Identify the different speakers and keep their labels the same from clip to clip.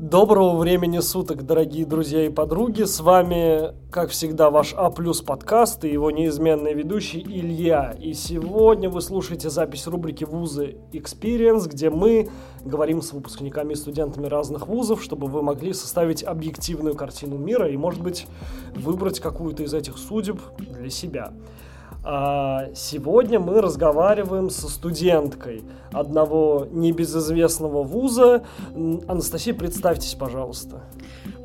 Speaker 1: Доброго времени суток, дорогие друзья и подруги. С вами, как всегда, ваш А плюс подкаст и его неизменный ведущий Илья. И сегодня вы слушаете запись рубрики «Вузы Experience», где мы говорим с выпускниками и студентами разных вузов, чтобы вы могли составить объективную картину мира и, может быть, выбрать какую-то из этих судеб для себя. А сегодня мы разговариваем со студенткой одного небезызвестного вуза. Анастасия, представьтесь, пожалуйста.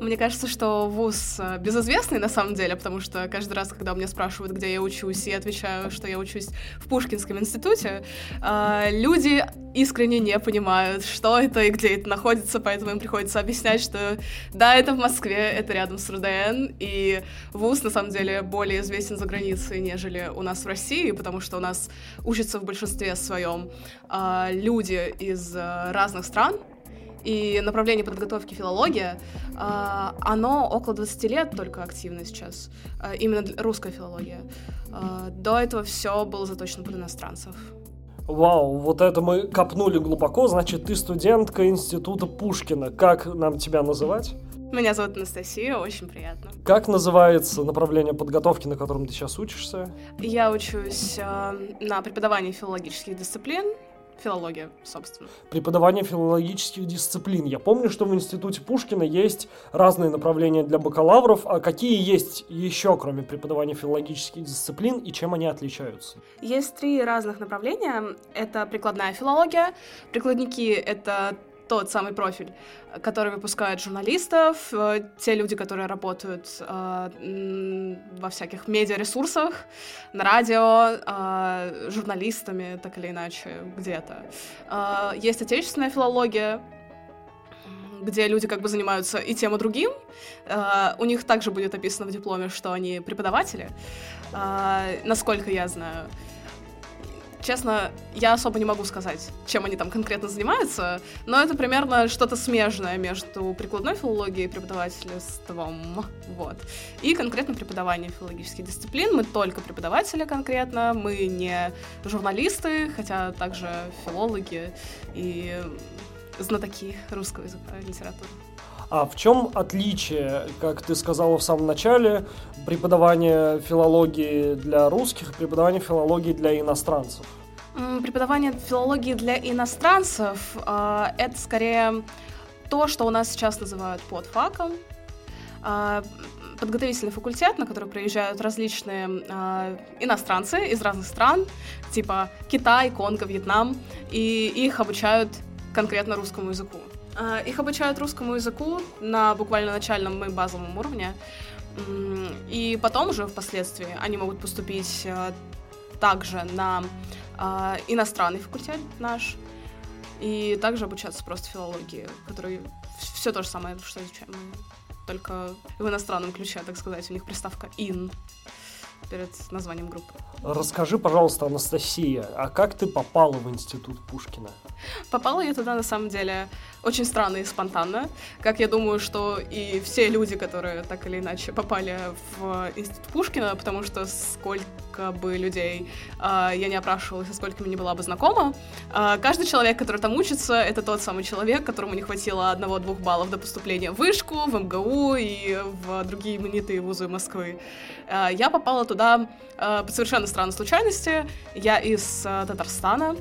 Speaker 2: Мне кажется, что вуз э, безызвестный на самом деле, потому что каждый раз, когда меня спрашивают, где я учусь, я отвечаю, что я учусь в Пушкинском институте, э, люди искренне не понимают, что это и где это находится, поэтому им приходится объяснять, что да, это в Москве, это рядом с РУДН, и вуз на самом деле более известен за границей, нежели у нас в России, потому что у нас учатся в большинстве своем э, люди из разных стран, и направление подготовки филология, а, оно около 20 лет только активно сейчас, а, именно русская филология. А, до этого все было заточено под иностранцев.
Speaker 1: Вау, вот это мы копнули глубоко. Значит, ты студентка института Пушкина. Как нам тебя называть?
Speaker 2: Меня зовут Анастасия, очень приятно.
Speaker 1: Как называется направление подготовки, на котором ты сейчас учишься?
Speaker 2: Я учусь э, на преподавании филологических дисциплин филология, собственно.
Speaker 1: Преподавание филологических дисциплин. Я помню, что в институте Пушкина есть разные направления для бакалавров. А какие есть еще, кроме преподавания филологических дисциплин, и чем они отличаются?
Speaker 2: Есть три разных направления. Это прикладная филология. Прикладники — это тот самый профиль, который выпускают журналистов, э, те люди, которые работают э, во всяких медиаресурсах, на радио, э, журналистами, так или иначе, где-то. Э, есть отечественная филология, где люди как бы занимаются и тем, и другим. Uh, у них также будет описано в дипломе, что они преподаватели, uh, насколько я знаю. Честно, я особо не могу сказать, чем они там конкретно занимаются, но это примерно что-то смежное между прикладной филологией и преподавательством. Вот. И конкретно преподавание филологических дисциплин. Мы только преподаватели конкретно, мы не журналисты, хотя также филологи и знатоки русского языка и литературы.
Speaker 1: А в чем отличие, как ты сказала в самом начале, преподавания филологии для русских и преподавания филологии для иностранцев?
Speaker 2: Преподавание филологии для иностранцев э, это скорее то, что у нас сейчас называют подфаком. Э, подготовительный факультет, на который приезжают различные э, иностранцы из разных стран, типа Китай, Конго, Вьетнам, и их обучают конкретно русскому языку. Э, их обучают русскому языку на буквально начальном и базовом уровне, и потом уже впоследствии они могут поступить э, также на э, иностранный факультет наш, и также обучаться просто филологии, который все то же самое, что изучаем только в иностранном ключе, так сказать, у них приставка «in» перед названием группы.
Speaker 1: Расскажи, пожалуйста, Анастасия, а как ты попала в институт Пушкина?
Speaker 2: Попала я туда, на самом деле, очень странно и спонтанно. Как я думаю, что и все люди, которые так или иначе попали в институт Пушкина, потому что сколько бы людей э, я не опрашивалась, и сколько мне была бы знакома, э, каждый человек, который там учится, это тот самый человек, которому не хватило одного-двух баллов до поступления в Вышку, в МГУ и в другие именитые вузы Москвы. Э, я попала туда э, по совершенно странной случайности. Я из э, Татарстана,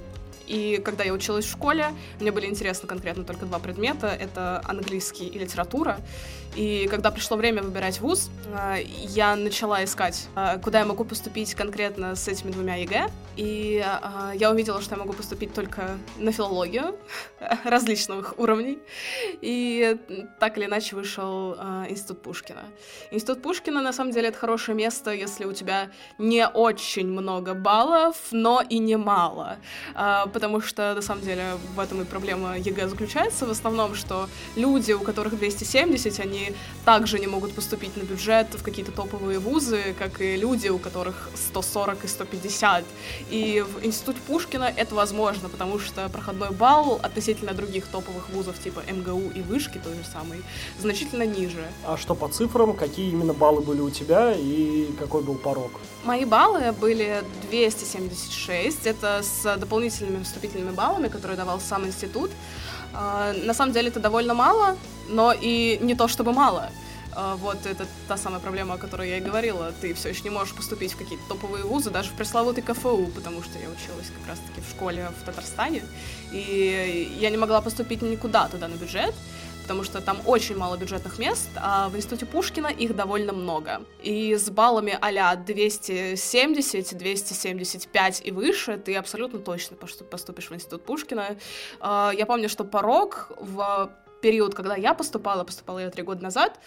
Speaker 2: и когда я училась в школе, мне были интересны конкретно только два предмета. Это английский и литература. И когда пришло время выбирать вуз, э, я начала искать, э, куда я могу поступить конкретно с этими двумя ЕГЭ. И э, я увидела, что я могу поступить только на филологию различных уровней. И так или иначе вышел Институт Пушкина. Институт Пушкина, на самом деле, это хорошее место, если у тебя не очень много баллов, но и не мало. Потому что, на самом деле, в этом и проблема ЕГЭ заключается в основном, что люди, у которых 270, они также не могут поступить на бюджет в какие-то топовые вузы, как и люди, у которых 140 и 150. И в Институте Пушкина это возможно, потому что проходной балл относительно других топовых вузов типа МГУ и Вышки, той же самой, значительно ниже.
Speaker 1: А что по цифрам, какие именно баллы были у тебя и какой был порог?
Speaker 2: Мои баллы были 276, это с дополнительными вступительными баллами, которые давал сам институт. А, на самом деле это довольно мало, но и не то чтобы мало. А, вот это та самая проблема, о которой я и говорила. Ты все еще не можешь поступить в какие-то топовые вузы, даже в пресловутый КФУ, потому что я училась как раз-таки в школе в Татарстане, и я не могла поступить никуда туда на бюджет, потому что там очень мало бюджетных мест, а в институте Пушкина их довольно много. И с баллами а 270, 275 и выше ты абсолютно точно поступишь в институт Пушкина. А, я помню, что порог в период, когда я поступала, поступала я три года назад,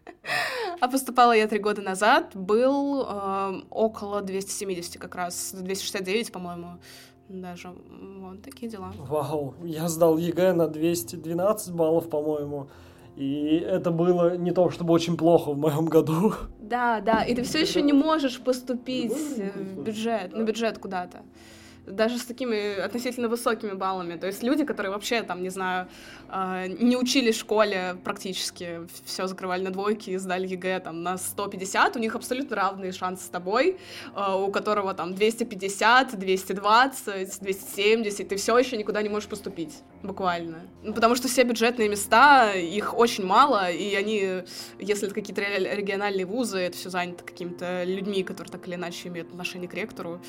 Speaker 2: а поступала я три года назад, был э, около 270 как раз, 269, по-моему даже. Вот такие дела.
Speaker 1: Вау, я сдал ЕГЭ на 212 баллов, по-моему. И это было не то чтобы очень плохо в моем году.
Speaker 2: Да, да, и ты все еще не можешь поступить в бюджет, на бюджет куда-то даже с такими относительно высокими баллами. То есть люди, которые вообще, там, не знаю, а, не учились в школе практически, все закрывали на двойки и сдали ЕГЭ там на 150, у них абсолютно равные шансы с тобой, а, у которого там 250, 220, 270, ты все еще никуда не можешь поступить, буквально. Ну, потому что все бюджетные места, их очень мало, и они, если это какие-то региональные вузы, это все занято какими-то людьми, которые так или иначе имеют отношение к ректору.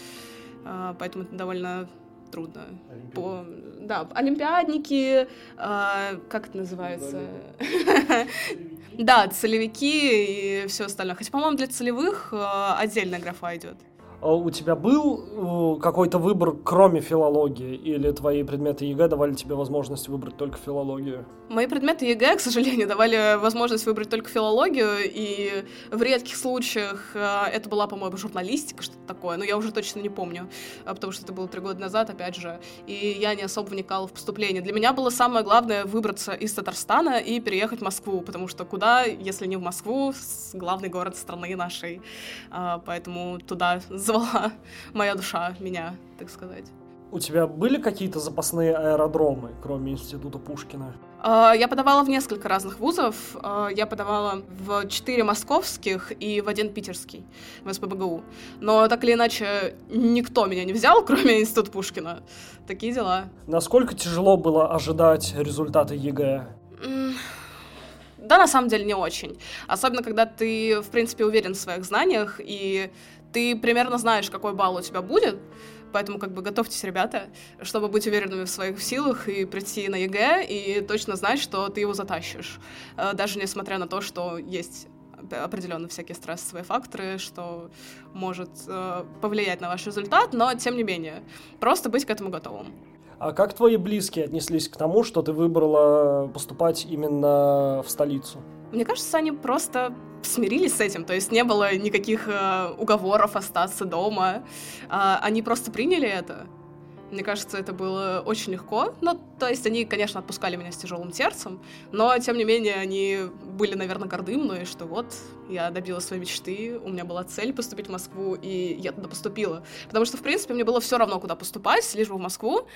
Speaker 2: А, поэтому это довольно трудно. По, да, олимпиадники, а, как это называется? Да, целевики и все остальное. Хотя, по-моему, для целевых а, отдельная графа идет.
Speaker 1: А у тебя был какой-то выбор, кроме филологии, или твои предметы ЕГЭ давали тебе возможность выбрать только филологию?
Speaker 2: Мои предметы ЕГЭ, к сожалению, давали возможность выбрать только филологию, и в редких случаях э, это была, по-моему, журналистика, что-то такое, но я уже точно не помню, э, потому что это было три года назад, опять же, и я не особо вникала в поступление. Для меня было самое главное выбраться из Татарстана и переехать в Москву, потому что куда, если не в Москву, главный город страны нашей, э, поэтому туда звала моя душа меня, так сказать.
Speaker 1: У тебя были какие-то запасные аэродромы, кроме института Пушкина?
Speaker 2: А, я подавала в несколько разных вузов. А, я подавала в четыре московских и в один питерский, в СПБГУ. Но так или иначе, никто меня не взял, кроме института Пушкина. Такие дела.
Speaker 1: Насколько тяжело было ожидать результаты ЕГЭ?
Speaker 2: Да, на самом деле не очень. Особенно, когда ты, в принципе, уверен в своих знаниях, и ты примерно знаешь, какой балл у тебя будет, поэтому как бы готовьтесь, ребята, чтобы быть уверенными в своих силах и прийти на ЕГЭ и точно знать, что ты его затащишь, э, даже несмотря на то, что есть определенно всякие стрессовые факторы, что может э, повлиять на ваш результат, но тем не менее, просто быть к этому готовым.
Speaker 1: А как твои близкие отнеслись к тому, что ты выбрала поступать именно в столицу?
Speaker 2: Мне кажется, они просто смирились с этим, то есть не было никаких э, уговоров остаться дома. Э, они просто приняли это. Мне кажется, это было очень легко. Ну, то есть они, конечно, отпускали меня с тяжелым сердцем, но, тем не менее, они были, наверное, горды мной, что вот, я добилась своей мечты, у меня была цель поступить в Москву, и я туда поступила. Потому что, в принципе, мне было все равно, куда поступать, лишь бы в Москву.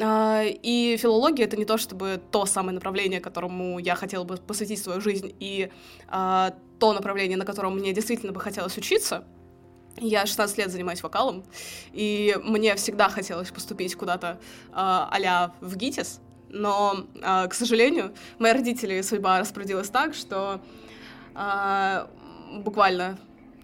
Speaker 2: А, и филология — это не то чтобы то самое направление, которому я хотела бы посвятить свою жизнь, и а, то направление, на котором мне действительно бы хотелось учиться — я 16 лет занимаюсь вокалом, и мне всегда хотелось поступить куда-то э, а в ГИТИС, но, э, к сожалению, мои родители судьба распорядилась так, что э, буквально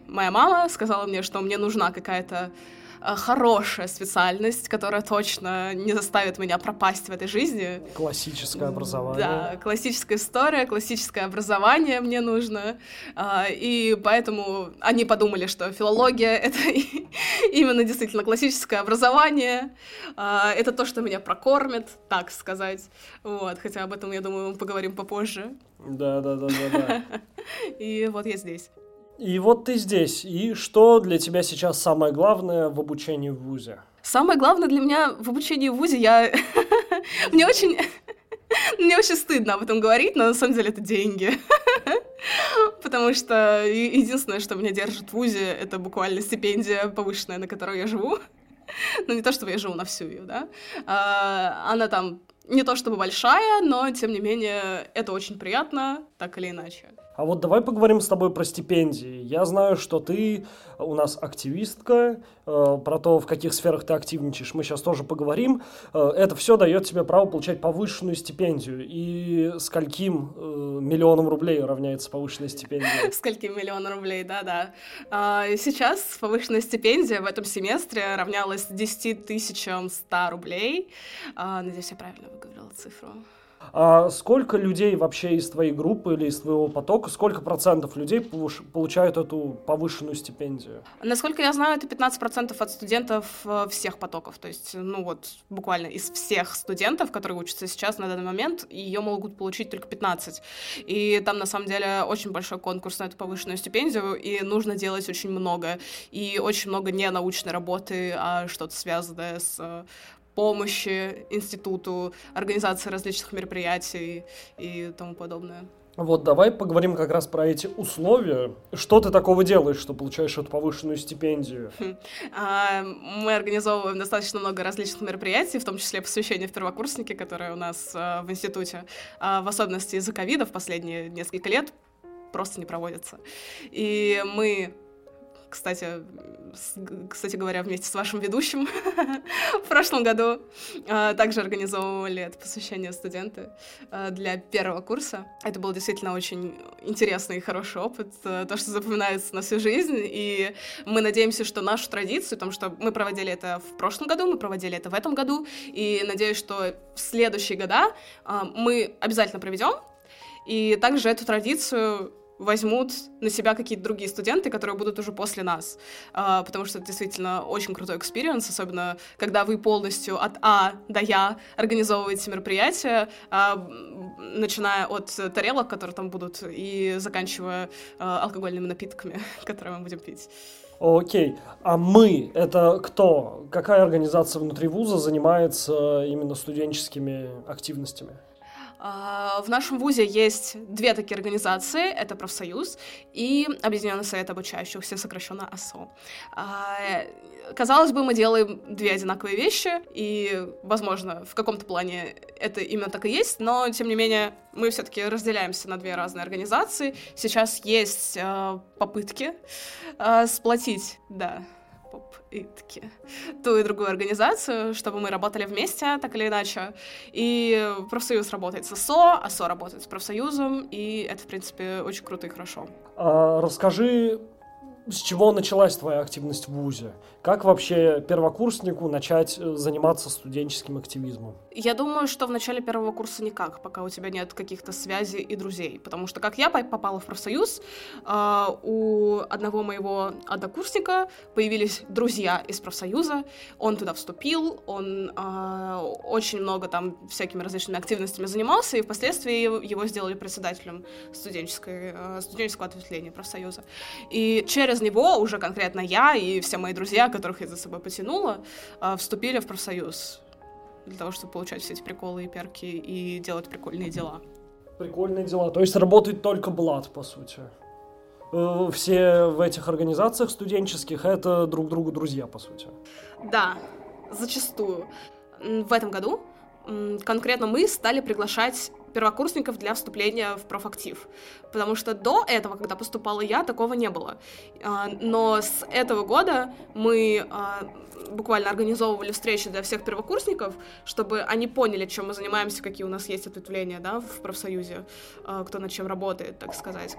Speaker 2: моя мама сказала мне, что мне нужна какая-то хорошая специальность, которая точно не заставит меня пропасть в этой жизни.
Speaker 1: Классическое образование.
Speaker 2: Да, классическая история, классическое образование мне нужно. А, и поэтому они подумали, что филология — это именно действительно классическое образование. А, это то, что меня прокормит, так сказать. Вот, хотя об этом, я думаю, мы поговорим попозже.
Speaker 1: Да, да, да, да, да.
Speaker 2: И вот я здесь.
Speaker 1: И вот ты здесь. И что для тебя сейчас самое главное в обучении в ВУЗе?
Speaker 2: Самое главное для меня в обучении в ВУЗе, я... Мне очень... Мне очень стыдно об этом говорить, но на самом деле это деньги. Потому что единственное, что меня держит в ВУЗе, это буквально стипендия повышенная, на которую я живу. Ну, не то, чтобы я живу на всю ее, да. А, она там не то чтобы большая, но, тем не менее, это очень приятно, так или иначе.
Speaker 1: А вот давай поговорим с тобой про стипендии. Я знаю, что ты у нас активистка, э, про то, в каких сферах ты активничаешь, мы сейчас тоже поговорим. Э, это все дает тебе право получать повышенную стипендию. И скольким э, миллионам рублей равняется повышенная стипендия?
Speaker 2: Скольким миллионам рублей, да-да. А, сейчас повышенная стипендия в этом семестре равнялась 10 тысячам 100 рублей. А, надеюсь, я правильно выговорила цифру.
Speaker 1: А сколько людей вообще из твоей группы или из твоего потока, сколько процентов людей получают эту повышенную стипендию?
Speaker 2: Насколько я знаю, это 15% от студентов э, всех потоков. То есть, ну вот, буквально из всех студентов, которые учатся сейчас на данный момент, ее могут получить только 15. И там, на самом деле, очень большой конкурс на эту повышенную стипендию, и нужно делать очень много. И очень много не научной работы, а что-то связанное с э, помощи институту, организации различных мероприятий и тому подобное.
Speaker 1: Вот, давай поговорим как раз про эти условия. Что ты такого делаешь, что получаешь эту повышенную стипендию?
Speaker 2: А, мы организовываем достаточно много различных мероприятий, в том числе посвящение в первокурсники, которые у нас а, в институте, а, в особенности из-за ковида в последние несколько лет просто не проводятся. И мы кстати, кстати говоря, вместе с вашим ведущим в прошлом году а, также организовывали это посвящение студенты а, для первого курса. Это был действительно очень интересный и хороший опыт, а, то, что запоминается на всю жизнь, и мы надеемся, что нашу традицию, потому что мы проводили это в прошлом году, мы проводили это в этом году, и надеюсь, что в следующие года мы обязательно проведем, и также эту традицию возьмут на себя какие-то другие студенты, которые будут уже после нас. А, потому что это действительно очень крутой experience, особенно когда вы полностью от А до Я организовываете мероприятие, а, начиная от тарелок, которые там будут, и заканчивая а, алкогольными напитками, которые мы будем пить.
Speaker 1: Окей. А мы — это кто? Какая организация внутри вуза занимается именно студенческими активностями?
Speaker 2: А, в нашем вузе есть две такие организации. Это профсоюз и Объединенный совет обучающихся, сокращенно АСО. А, казалось бы, мы делаем две одинаковые вещи, и, возможно, в каком-то плане это именно так и есть, но, тем не менее, мы все-таки разделяемся на две разные организации. Сейчас есть э, попытки сплотить, да, поп-итки, ту и другую организацию, чтобы мы работали вместе, так или иначе. И профсоюз работает с АСО, АСО работает с профсоюзом, и это, в принципе, очень круто и хорошо.
Speaker 1: А, расскажи с чего началась твоя активность в ВУЗе? Как вообще первокурснику начать э, заниматься студенческим активизмом?
Speaker 2: Я думаю, что в начале первого курса никак, пока у тебя нет каких-то связей и друзей. Потому что как я попала в профсоюз, э, у одного моего однокурсника появились друзья из профсоюза, он туда вступил, он э, очень много там всякими различными активностями занимался, и впоследствии его сделали председателем студенческого ответвления профсоюза. И через через него уже конкретно я и все мои друзья, которых я за собой потянула, а, вступили в профсоюз для того, чтобы получать все эти приколы и перки и делать прикольные дела.
Speaker 1: Прикольные дела. То есть работает только Блад, по сути. Э, все в этих организациях студенческих это друг другу друзья, по сути.
Speaker 2: Да, зачастую. В этом году конкретно мы стали приглашать первокурсников для вступления в профактив. Потому что до этого, когда поступала я, такого не было. А, но с этого года мы а, буквально организовывали встречи для всех первокурсников, чтобы они поняли, чем мы занимаемся, какие у нас есть ответвления да, в профсоюзе, а, кто над чем работает, так сказать.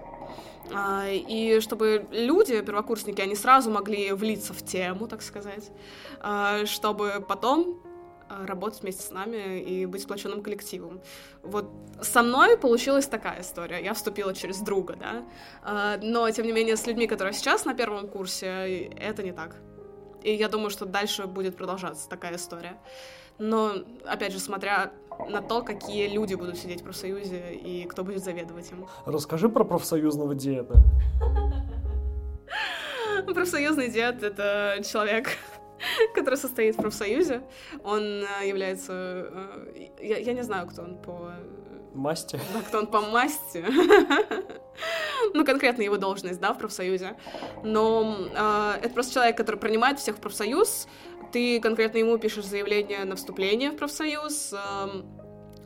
Speaker 2: И чтобы люди, первокурсники, они сразу могли влиться в тему, так сказать, чтобы потом работать вместе с нами и быть сплоченным коллективом. Вот со мной получилась такая история. Я вступила через друга, да. А, но, тем не менее, с людьми, которые сейчас на первом курсе, это не так. И я думаю, что дальше будет продолжаться такая история. Но, опять же, смотря на то, какие люди будут сидеть в профсоюзе и кто будет заведовать им.
Speaker 1: Расскажи про профсоюзного деда.
Speaker 2: Профсоюзный дед — это человек, который состоит в профсоюзе. Он э, является... Э, я, я не знаю, кто он по...
Speaker 1: Масти?
Speaker 2: Да, кто он по масти. ну, конкретно его должность, да, в профсоюзе. Но э, это просто человек, который принимает всех в профсоюз. Ты конкретно ему пишешь заявление на вступление в профсоюз. Э,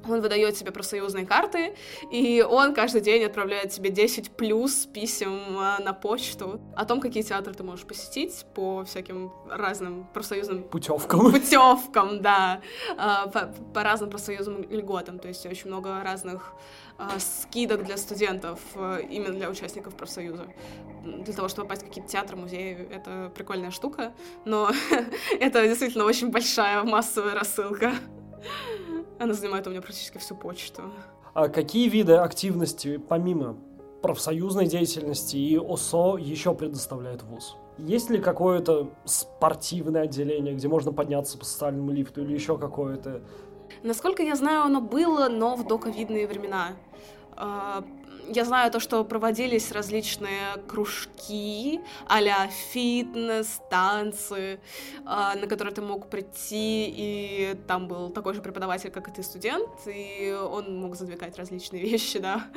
Speaker 2: он выдает тебе профсоюзные карты, и он каждый день отправляет тебе 10 плюс писем а, на почту о том, какие театры ты можешь посетить по всяким разным профсоюзным...
Speaker 1: Путевкам.
Speaker 2: Путевкам, да. А, по, по разным профсоюзным льготам. То есть очень много разных а, скидок для студентов, именно для участников профсоюза. Для того, чтобы попасть в какие-то театры, музеи, это прикольная штука, но это действительно очень большая массовая рассылка. Она занимает у меня практически всю почту.
Speaker 1: А какие виды активности, помимо профсоюзной деятельности и ОСО, еще предоставляет ВУЗ? Есть ли какое-то спортивное отделение, где можно подняться по социальному лифту или еще какое-то?
Speaker 2: Насколько я знаю, оно было, но в доковидные времена. Я знаю то, что проводились различные кружки а фитнес, танцы, а, на которые ты мог прийти, и там был такой же преподаватель, как и ты студент, и он мог задвигать различные вещи, да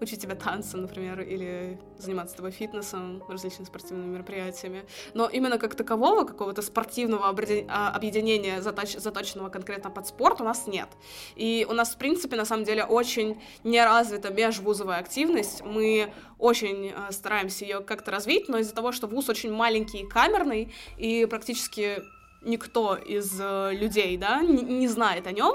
Speaker 2: учить тебя танцам, например, или заниматься с тобой фитнесом, различными спортивными мероприятиями. Но именно как такового, какого-то спортивного а, объединения, заточ заточенного конкретно под спорт, у нас нет. И у нас, в принципе, на самом деле, очень неразвита межвузовая активность. Мы очень э, стараемся ее как-то развить, но из-за того, что вуз очень маленький и камерный, и практически никто из э, людей, да, не, не знает о нем,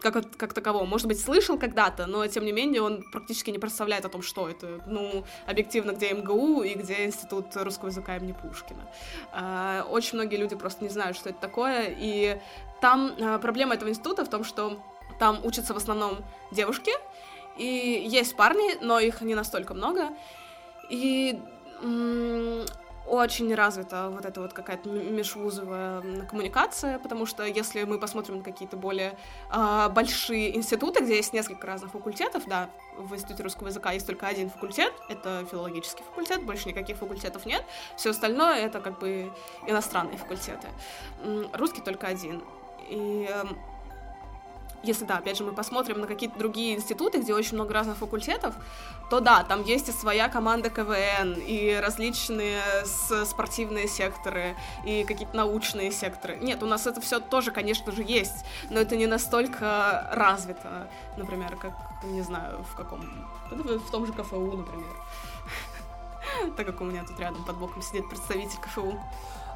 Speaker 2: как, как такового. Может быть, слышал когда-то, но, тем не менее, он практически не представляет о том, что это. Ну, объективно, где МГУ и где Институт русского языка имени Пушкина. А, очень многие люди просто не знают, что это такое, и там а, проблема этого института в том, что там учатся в основном девушки, и есть парни, но их не настолько много, и очень развита вот эта вот какая-то межвузовая коммуникация, потому что если мы посмотрим на какие-то более э, большие институты, где есть несколько разных факультетов, да, в Институте русского языка есть только один факультет, это филологический факультет, больше никаких факультетов нет, все остальное это как бы иностранные факультеты. Русский только один. И эм, если да, опять же, мы посмотрим на какие-то другие институты, где очень много разных факультетов, то да, там есть и своя команда КВН, и различные спортивные секторы, и какие-то научные секторы. Нет, у нас это все тоже, конечно же, есть, но это не настолько развито, например, как, не знаю, в каком... В том же КФУ, например. Так как у меня тут рядом под боком сидит представитель КФУ.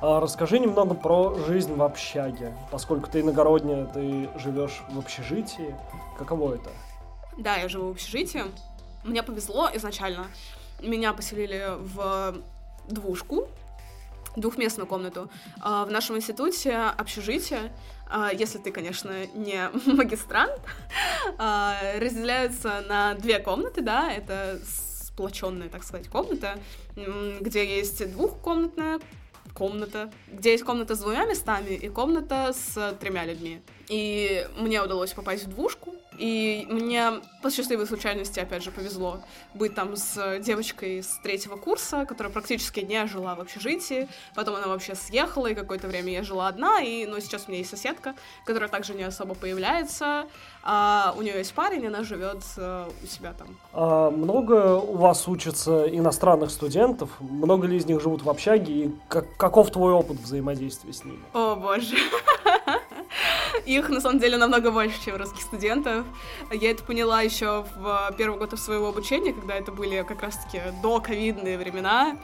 Speaker 1: А расскажи немного про жизнь в общаге, поскольку ты иногородняя, ты живешь в общежитии. Каково это?
Speaker 2: Да, я живу в общежитии. Мне повезло изначально. Меня поселили в двушку, двухместную комнату. А, в нашем институте общежитие, а, если ты, конечно, не магистрант, разделяются на две комнаты, да, это сплоченная, так сказать, комната, где есть двухкомнатная комната, где есть комната с двумя местами и комната с тремя людьми. И мне удалось попасть в двушку, и мне по счастливой случайности, опять же, повезло быть там с девочкой с третьего курса, которая практически не жила в общежитии. Потом она вообще съехала, и какое-то время я жила одна, и, ну, сейчас у меня есть соседка, которая также не особо появляется. А у нее есть парень, она живет э, у себя там.
Speaker 1: А много у вас учатся иностранных студентов? Много ли из них живут в общаге? И как, каков твой опыт взаимодействия с ними?
Speaker 2: О, боже. Их, на самом деле, намного больше, чем русских студентов. Я это поняла еще в первый год своего обучения, когда это были как раз-таки до ковидные времена.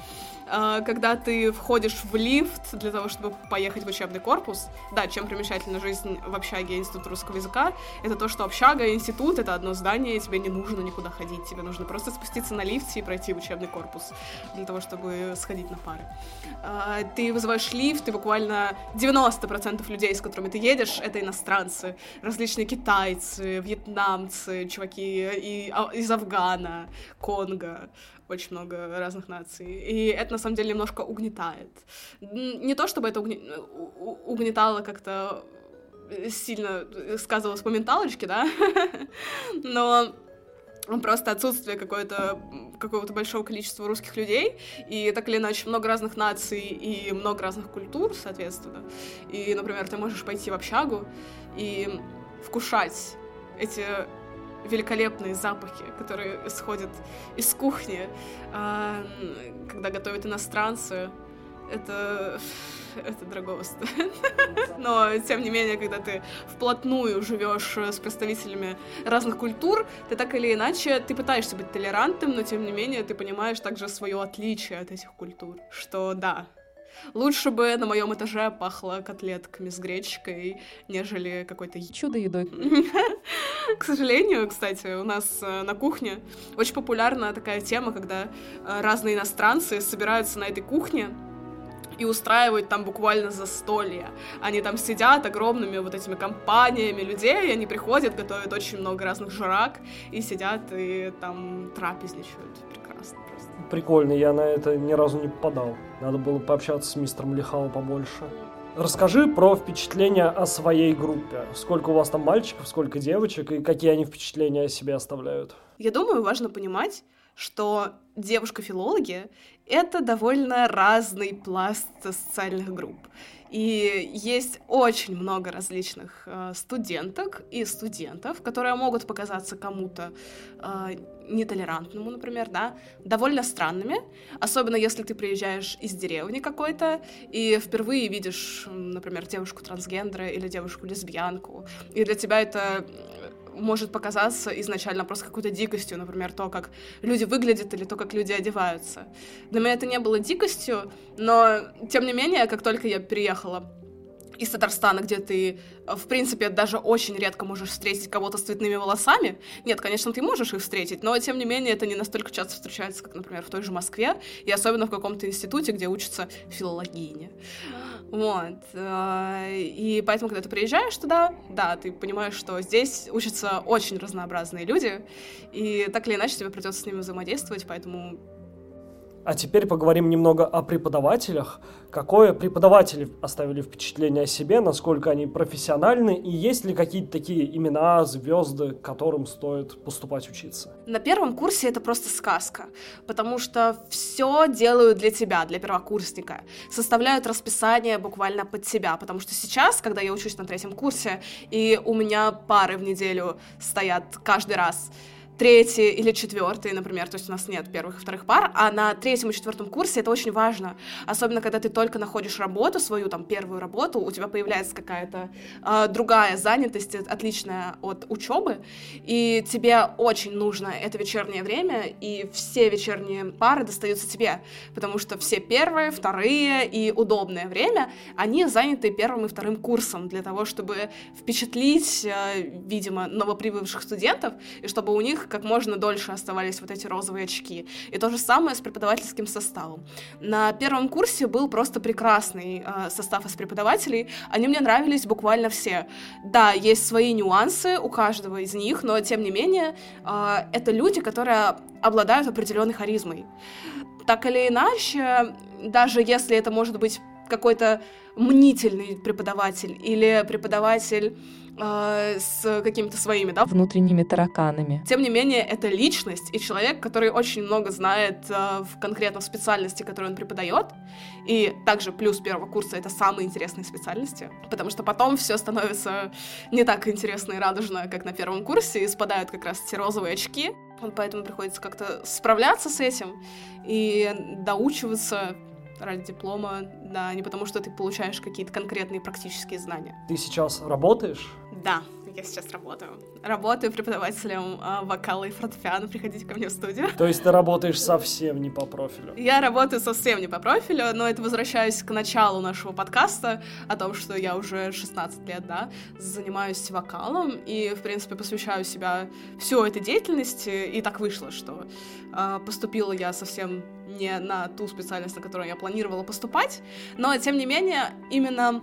Speaker 2: А, когда ты входишь в лифт для того, чтобы поехать в учебный корпус, да, чем примечательна жизнь в общаге Института русского языка, это то, что общага и институт — это одно здание, и тебе не нужно никуда ходить, тебе нужно просто спуститься на лифте и пройти в учебный корпус для того, чтобы сходить на пары. А, ты вызываешь лифт, и буквально 90% людей, с которыми ты едешь, это иностранцы, различные китайцы, вьетнамцы, чуваки а, из Афгана, Конго, очень много разных наций. И это на самом деле немножко угнетает. Не то чтобы это угнетало как-то сильно сказывалось по менталочке, да, но просто отсутствие какое-то какого-то большого количества русских людей, и так или иначе много разных наций и много разных культур, соответственно. И, например, ты можешь пойти в общагу и вкушать эти великолепные запахи, которые исходят из кухни, а, когда готовят иностранцы, это это дорого стоит. Но, тем не менее, когда ты вплотную живешь с представителями разных культур, ты так или иначе, ты пытаешься быть толерантным, но, тем не менее, ты понимаешь также свое отличие от этих культур. Что, да, Лучше бы на моем этаже пахло котлетками с гречкой, нежели какой-то
Speaker 3: чудо-едой.
Speaker 2: К сожалению, кстати, у нас э, на кухне очень популярна такая тема, когда э, разные иностранцы собираются на этой кухне, и устраивают там буквально застолья. Они там сидят огромными вот этими компаниями людей, они приходят, готовят очень много разных жрак, и сидят и там трапезничают. Прекрасно
Speaker 1: Прикольно, я на это ни разу не попадал. Надо было пообщаться с мистером Лихао побольше. Расскажи про впечатления о своей группе. Сколько у вас там мальчиков, сколько девочек, и какие они впечатления о себе оставляют?
Speaker 2: Я думаю, важно понимать, что девушка-филологи — это довольно разный пласт социальных групп. И есть очень много различных э, студенток и студентов, которые могут показаться кому-то э, нетолерантному, например, да, довольно странными, особенно если ты приезжаешь из деревни какой-то и впервые видишь, например, девушку трансгендера или девушку лесбиянку, и для тебя это может показаться изначально просто какой-то дикостью, например, то, как люди выглядят или то, как люди одеваются. Для меня это не было дикостью, но, тем не менее, как только я переехала из Татарстана, где ты, в принципе, даже очень редко можешь встретить кого-то с цветными волосами. Нет, конечно, ты можешь их встретить, но, тем не менее, это не настолько часто встречается, как, например, в той же Москве, и особенно в каком-то институте, где учатся филологини. Вот. Э, и поэтому, когда ты приезжаешь туда, да, ты понимаешь, что здесь учатся очень разнообразные люди, и так или иначе тебе придется с ними взаимодействовать, поэтому
Speaker 1: а теперь поговорим немного о преподавателях. Какое преподаватели оставили впечатление о себе, насколько они профессиональны, и есть ли какие-то такие имена, звезды, которым стоит поступать учиться?
Speaker 2: На первом курсе это просто сказка, потому что все делают для тебя, для первокурсника. Составляют расписание буквально под себя, потому что сейчас, когда я учусь на третьем курсе, и у меня пары в неделю стоят каждый раз, третий или четвертый, например, то есть у нас нет первых и вторых пар, а на третьем и четвертом курсе это очень важно, особенно когда ты только находишь работу, свою там первую работу, у тебя появляется какая-то э, другая занятость, отличная от учебы, и тебе очень нужно это вечернее время, и все вечерние пары достаются тебе, потому что все первые, вторые и удобное время, они заняты первым и вторым курсом для того, чтобы впечатлить, э, видимо, новоприбывших студентов, и чтобы у них как можно дольше оставались вот эти розовые очки. И то же самое с преподавательским составом. На первом курсе был просто прекрасный э, состав из преподавателей. Они мне нравились буквально все. Да, есть свои нюансы у каждого из них, но тем не менее э, это люди, которые обладают определенной харизмой. Так или иначе, даже если это может быть какой-то мнительный преподаватель или преподаватель э, с какими-то своими, да,
Speaker 3: внутренними тараканами.
Speaker 2: Тем не менее, это личность и человек, который очень много знает э, в конкретном специальности, которую он преподает. И также плюс первого курса это самые интересные специальности, потому что потом все становится не так интересно и радужно, как на первом курсе, и спадают как раз те розовые очки. Поэтому приходится как-то справляться с этим и доучиваться ради диплома, да, не потому что ты получаешь какие-то конкретные практические знания.
Speaker 1: Ты сейчас работаешь?
Speaker 2: Да, я сейчас работаю. Работаю преподавателем э, вокала и фортепиано. Приходите ко мне в студию.
Speaker 1: То есть ты работаешь совсем не по профилю?
Speaker 2: Я работаю совсем не по профилю, но это возвращаюсь к началу нашего подкаста о том, что я уже 16 лет, да, занимаюсь вокалом и, в принципе, посвящаю себя всю этой деятельности. И так вышло, что э, поступила я совсем не на ту специальность, на которую я планировала поступать, но, тем не менее, именно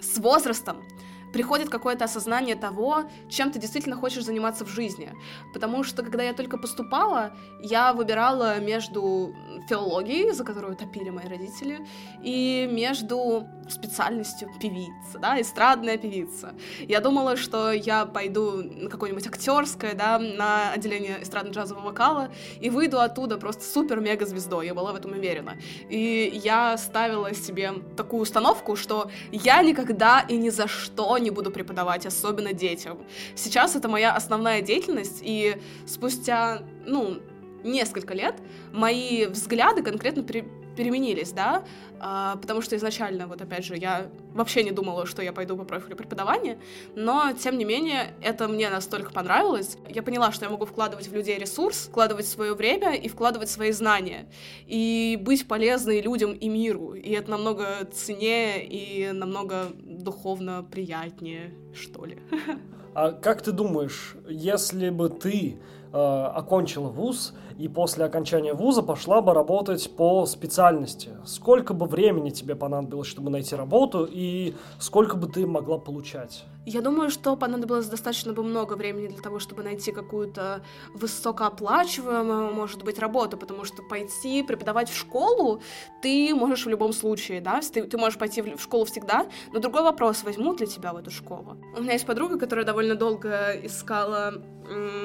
Speaker 2: с возрастом приходит какое-то осознание того, чем ты действительно хочешь заниматься в жизни. Потому что, когда я только поступала, я выбирала между филологией, за которую топили мои родители, и между специальностью певица, да, эстрадная певица. Я думала, что я пойду на какое-нибудь актерское, да, на отделение эстрадно-джазового вокала, и выйду оттуда просто супер-мега звездой. Я была в этом уверена. И я ставила себе такую установку, что я никогда и ни за что не буду преподавать, особенно детям. Сейчас это моя основная деятельность, и спустя, ну, несколько лет мои взгляды конкретно при переменились, да, а, потому что изначально, вот опять же, я вообще не думала, что я пойду по профилю преподавания, но, тем не менее, это мне настолько понравилось. Я поняла, что я могу вкладывать в людей ресурс, вкладывать свое время и вкладывать свои знания, и быть полезной людям и миру, и это намного ценнее и намного духовно приятнее, что ли.
Speaker 1: А как ты думаешь, если бы ты окончила вуз и после окончания вуза пошла бы работать по специальности, сколько бы времени тебе понадобилось, чтобы найти работу, и сколько бы ты могла получать?
Speaker 2: Я думаю, что понадобилось достаточно бы много времени для того, чтобы найти какую-то высокооплачиваемую, может быть, работу, потому что пойти преподавать в школу ты можешь в любом случае, да, ты, ты можешь пойти в школу всегда, но другой вопрос, возьмут ли тебя в эту школу. У меня есть подруга, которая довольно долго искала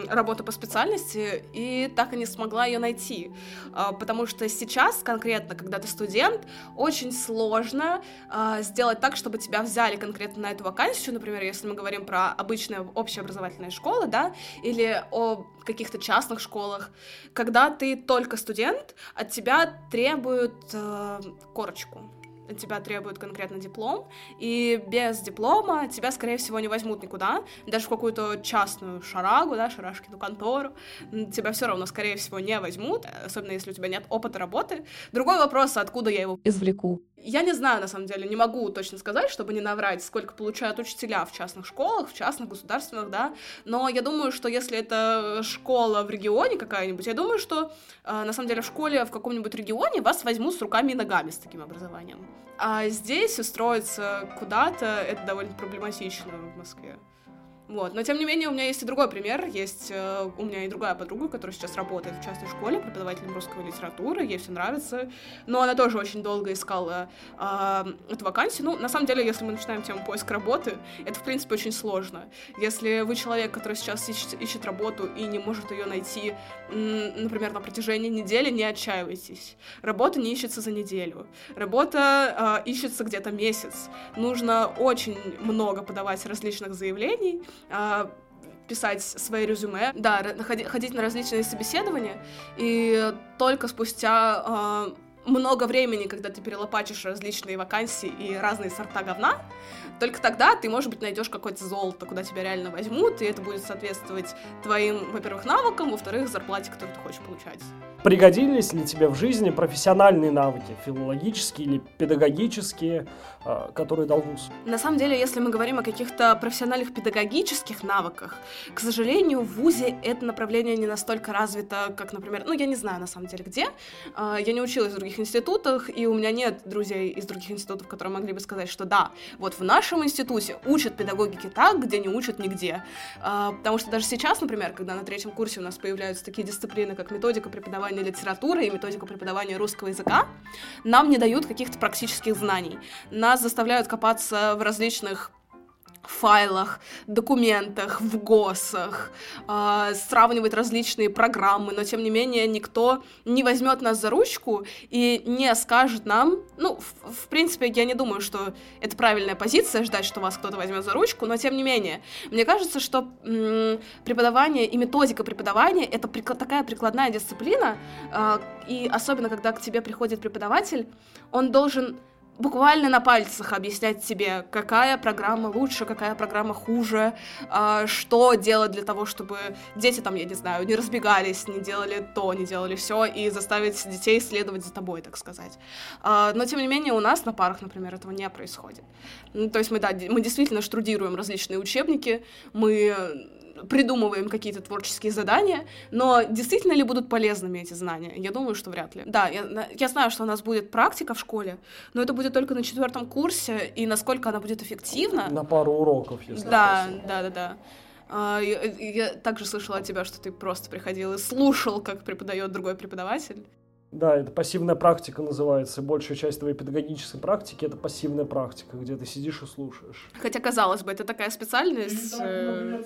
Speaker 2: работу по специальности, и так и не смогла ее найти, а, потому что сейчас конкретно, когда ты студент, очень сложно а, сделать так, чтобы тебя взяли конкретно на эту вакансию, например, если мы говорим про обычные общеобразовательные школы, да, или о каких-то частных школах, когда ты только студент, от тебя требуют э, корочку от тебя требуют конкретно диплом, и без диплома тебя, скорее всего, не возьмут никуда, даже в какую-то частную шарагу, да, шарашкину контору, тебя все равно, скорее всего, не возьмут, особенно если у тебя нет опыта работы. Другой вопрос, откуда я его извлеку. Я не знаю, на самом деле, не могу точно сказать, чтобы не наврать, сколько получают учителя в частных школах, в частных государственных, да, но я думаю, что если это школа в регионе какая-нибудь, я думаю, что э, на самом деле в школе в каком-нибудь регионе вас возьмут с руками и ногами с таким образованием. А здесь устроиться куда-то это довольно проблематично в Москве. Вот. Но, тем не менее, у меня есть и другой пример. Есть э, у меня и другая подруга, которая сейчас работает в частной школе, преподавателем русской литературы, ей все нравится. Но она тоже очень долго искала э, эту вакансию. Ну, на самом деле, если мы начинаем тему поиска работы, это, в принципе, очень сложно. Если вы человек, который сейчас ищет, ищет работу и не может ее найти, например, на протяжении недели, не отчаивайтесь. Работа не ищется за неделю. Работа э, ищется где-то месяц. Нужно очень много подавать различных заявлений, писать свои резюме, да, ходить на различные собеседования, и только спустя э, много времени, когда ты перелопачишь различные вакансии и разные сорта говна, только тогда ты, может быть, найдешь какое-то золото, куда тебя реально возьмут, и это будет соответствовать твоим, во-первых, навыкам, во-вторых, зарплате, которую ты хочешь получать.
Speaker 1: Пригодились ли тебе в жизни профессиональные навыки, филологические или педагогические, а, которые дал ВУЗ?
Speaker 2: На самом деле, если мы говорим о каких-то профессиональных педагогических навыках, к сожалению, в ВУЗе это направление не настолько развито, как, например, ну, я не знаю, на самом деле, где. А, я не училась в других институтах, и у меня нет друзей из других институтов, которые могли бы сказать, что да, вот в нашем институте учат педагогики так, где не учат нигде. А, потому что даже сейчас, например, когда на третьем курсе у нас появляются такие дисциплины, как методика преподавания литературы и методику преподавания русского языка, нам не дают каких-то практических знаний. Нас заставляют копаться в различных файлах, документах, в ГОСах, э, сравнивать различные программы, но тем не менее никто не возьмет нас за ручку и не скажет нам, ну, в, в принципе, я не думаю, что это правильная позиция, ждать, что вас кто-то возьмет за ручку, но тем не менее, мне кажется, что м- преподавание и методика преподавания это прик- такая прикладная дисциплина, э, и особенно когда к тебе приходит преподаватель, он должен буквально на пальцах объяснять себе, какая программа лучше, какая программа хуже, э, что делать для того, чтобы дети там, я не знаю, не разбегались, не делали то, не делали все, и заставить детей следовать за тобой, так сказать. Э, но, тем не менее, у нас на парах, например, этого не происходит. Ну, то есть мы, да, мы действительно штрудируем различные учебники, мы придумываем какие-то творческие задания, но действительно ли будут полезными эти знания? Я думаю, что вряд ли. Да, я, я знаю, что у нас будет практика в школе, но это будет только на четвертом курсе, и насколько она будет эффективна...
Speaker 1: На пару уроков, если
Speaker 2: Да, да, да, да. А, я, я также слышала от тебя, что ты просто приходил и слушал, как преподает другой преподаватель.
Speaker 1: Да, это пассивная практика называется. Большая часть твоей педагогической практики это пассивная практика, где ты сидишь и слушаешь.
Speaker 2: Хотя, казалось бы, это такая специальность. Э,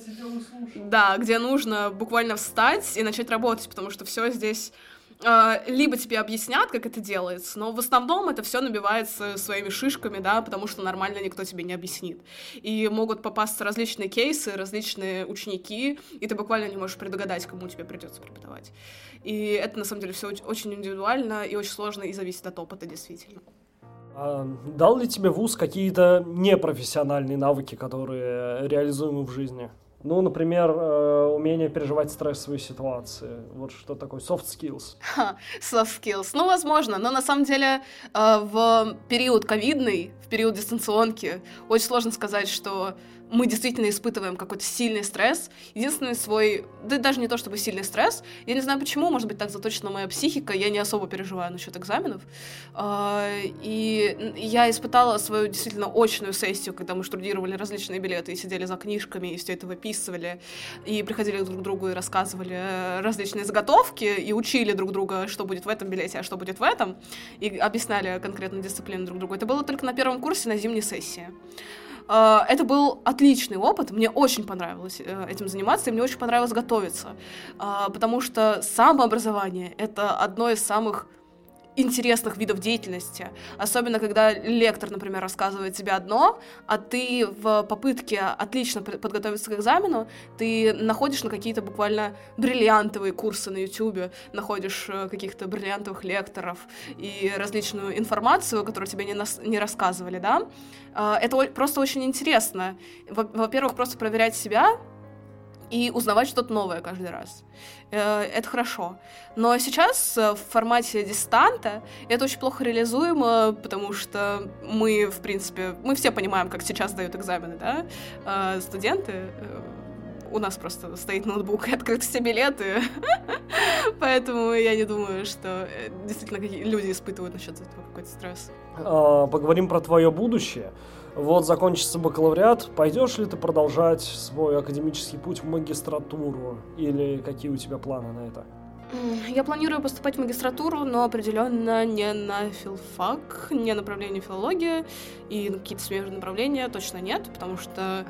Speaker 2: да, где нужно буквально встать и начать работать, потому что все здесь либо тебе объяснят, как это делается, но в основном это все набивается своими шишками, да, потому что нормально никто тебе не объяснит. И могут попасться различные кейсы, различные ученики, и ты буквально не можешь предугадать, кому тебе придется преподавать. И это на самом деле все очень индивидуально и очень сложно и зависит от опыта действительно.
Speaker 1: А дал ли тебе вуз какие-то непрофессиональные навыки, которые реализуемы в жизни? Ну, например, э, умение переживать стрессовые ситуации. Вот что такое soft skills.
Speaker 2: soft skills. Ну, возможно, но на самом деле э, в период ковидный, в период дистанционки, очень сложно сказать, что мы действительно испытываем какой-то сильный стресс. Единственный свой, да даже не то чтобы сильный стресс, я не знаю почему, может быть так заточена моя психика, я не особо переживаю насчет экзаменов. А, и я испытала свою действительно очную сессию, когда мы штудировали различные билеты и сидели за книжками, и все это выписывали, и приходили друг к другу и рассказывали э, различные заготовки, и учили друг друга, что будет в этом билете, а что будет в этом, и объясняли конкретно дисциплины друг другу. Это было только на первом курсе на зимней сессии. А, это был отличный опыт, мне очень понравилось э, этим заниматься, и мне очень понравилось готовиться, а, потому что самообразование — это одно из самых интересных видов деятельности. Особенно, когда лектор, например, рассказывает тебе одно, а ты в попытке отлично подготовиться к экзамену, ты находишь на какие-то буквально бриллиантовые курсы на YouTube, находишь э, каких-то бриллиантовых лекторов и различную информацию, которую тебе не, нас, не рассказывали, да. А, это просто очень интересно. Во-первых, просто проверять себя, и узнавать что-то новое каждый раз. Э, это хорошо. Но сейчас э, в формате дистанта это очень плохо реализуемо, потому что мы, в принципе, мы все понимаем, как сейчас дают экзамены, да, э, студенты. У нас просто стоит ноутбук и открыты все билеты. Поэтому я не думаю, что действительно люди испытывают насчет этого какой-то стресс.
Speaker 1: А, поговорим про твое будущее. Вот закончится бакалавриат, пойдешь ли ты продолжать свой академический путь в магистратуру? Или какие у тебя планы на это?
Speaker 2: Я планирую поступать в магистратуру, но определенно не на филфак, не направление филология и какие-то смежные направления точно нет, потому что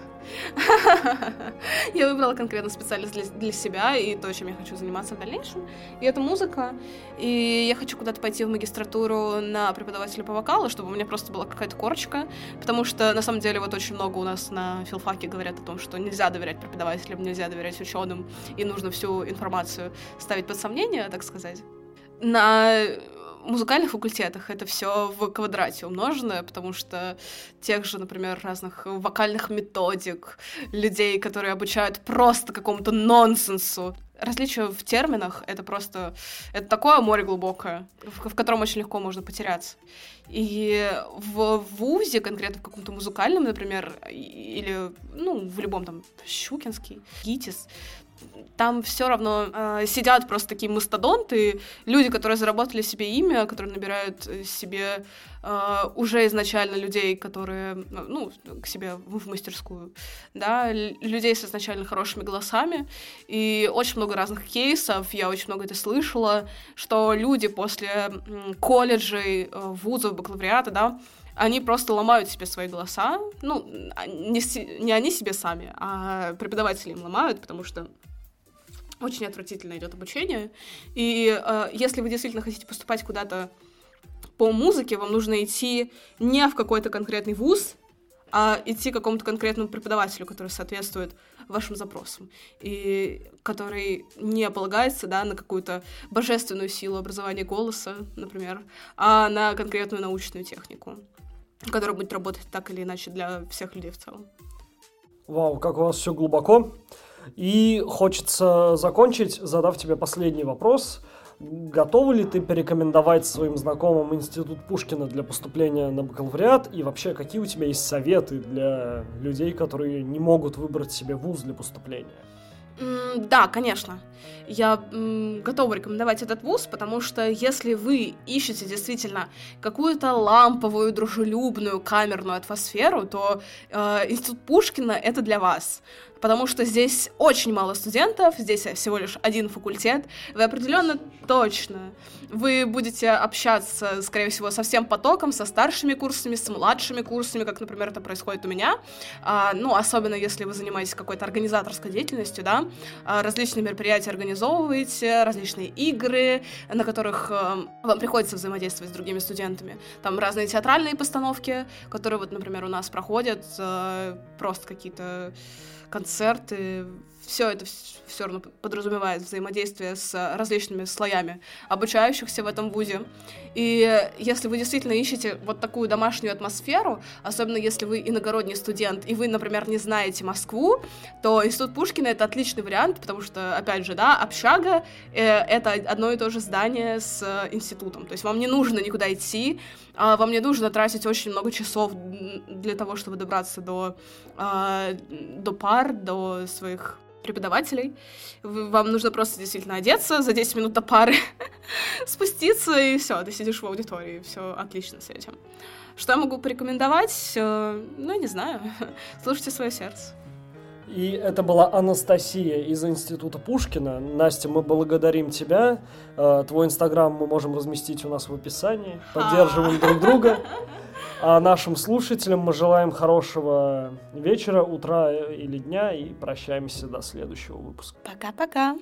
Speaker 2: я выбрала конкретно специальность для, для себя и то, чем я хочу заниматься в дальнейшем. И это музыка. И я хочу куда-то пойти в магистратуру на преподавателя по вокалу, чтобы у меня просто была какая-то корочка. Потому что, на самом деле, вот очень много у нас на филфаке говорят о том, что нельзя доверять преподавателям, нельзя доверять ученым, и нужно всю информацию ставить под сомнение, так сказать. На музыкальных факультетах это все в квадрате умноженное, потому что тех же, например, разных вокальных методик, людей, которые обучают просто какому-то нонсенсу. Различие в терминах — это просто... Это такое море глубокое, в, в котором очень легко можно потеряться. И в ВУЗе, конкретно в каком-то музыкальном, например, или, ну, в любом там, Щукинский, ГИТИС, там все равно э, сидят просто такие мастодонты, люди, которые заработали себе имя, которые набирают э, себе э, уже изначально людей, которые, ну, к себе в мастерскую, да, людей с изначально хорошими голосами, и очень много разных кейсов, я очень много это слышала, что люди после колледжей, э, вузов, бакалавриата, да, они просто ломают себе свои голоса, ну, а, не, не они себе сами, а преподаватели им ломают, потому что очень отвратительно идет обучение. И э, если вы действительно хотите поступать куда-то по музыке, вам нужно идти не в какой-то конкретный вуз, а идти к какому-то конкретному преподавателю, который соответствует вашим запросам, и который не полагается да, на какую-то божественную силу образования голоса, например, а на конкретную научную технику, которая будет работать так или иначе для всех людей в целом.
Speaker 1: Вау, как у вас все глубоко. И хочется закончить, задав тебе последний вопрос. Готова ли ты порекомендовать своим знакомым Институт Пушкина для поступления на бакалавриат? И вообще, какие у тебя есть советы для людей, которые не могут выбрать себе вуз для поступления?
Speaker 2: Да, конечно. Я готова рекомендовать этот вуз, потому что если вы ищете действительно какую-то ламповую, дружелюбную, камерную атмосферу, то э, Институт Пушкина это для вас. потому что здесь очень мало студентов, здесь всего лишь один факультет, вы определенно точно вы будете общаться, скорее всего, со всем потоком, со старшими курсами, с младшими курсами, как, например, это происходит у меня. А, ну, особенно если вы занимаетесь какой-то организаторской деятельностью, да, а, различные мероприятия организовываете, различные игры, на которых а, вам приходится взаимодействовать с другими студентами. Там разные театральные постановки, которые вот, например, у нас проходят, а, просто какие-то концерты, все это все равно подразумевает взаимодействие с различными слоями обучающихся в этом вузе. И если вы действительно ищете вот такую домашнюю атмосферу, особенно если вы иногородний студент, и вы, например, не знаете Москву, то Институт Пушкина — это отличный вариант, потому что, опять же, да, общага э, — это одно и то же здание с институтом. То есть вам не нужно никуда идти, а вам не нужно тратить очень много часов для того, чтобы добраться до, а, до пар, до своих преподавателей. Вам нужно просто действительно одеться за 10 минут до пары, спуститься, и все, ты сидишь в аудитории, все отлично с этим. Что я могу порекомендовать? Э, ну, не знаю. Слушайте свое сердце.
Speaker 1: И это была Анастасия из Института Пушкина. Настя, мы благодарим тебя. Э, твой инстаграм мы можем разместить у нас в описании. Поддерживаем друг друга. А нашим слушателям мы желаем хорошего вечера, утра или дня и прощаемся до следующего выпуска.
Speaker 2: Пока-пока.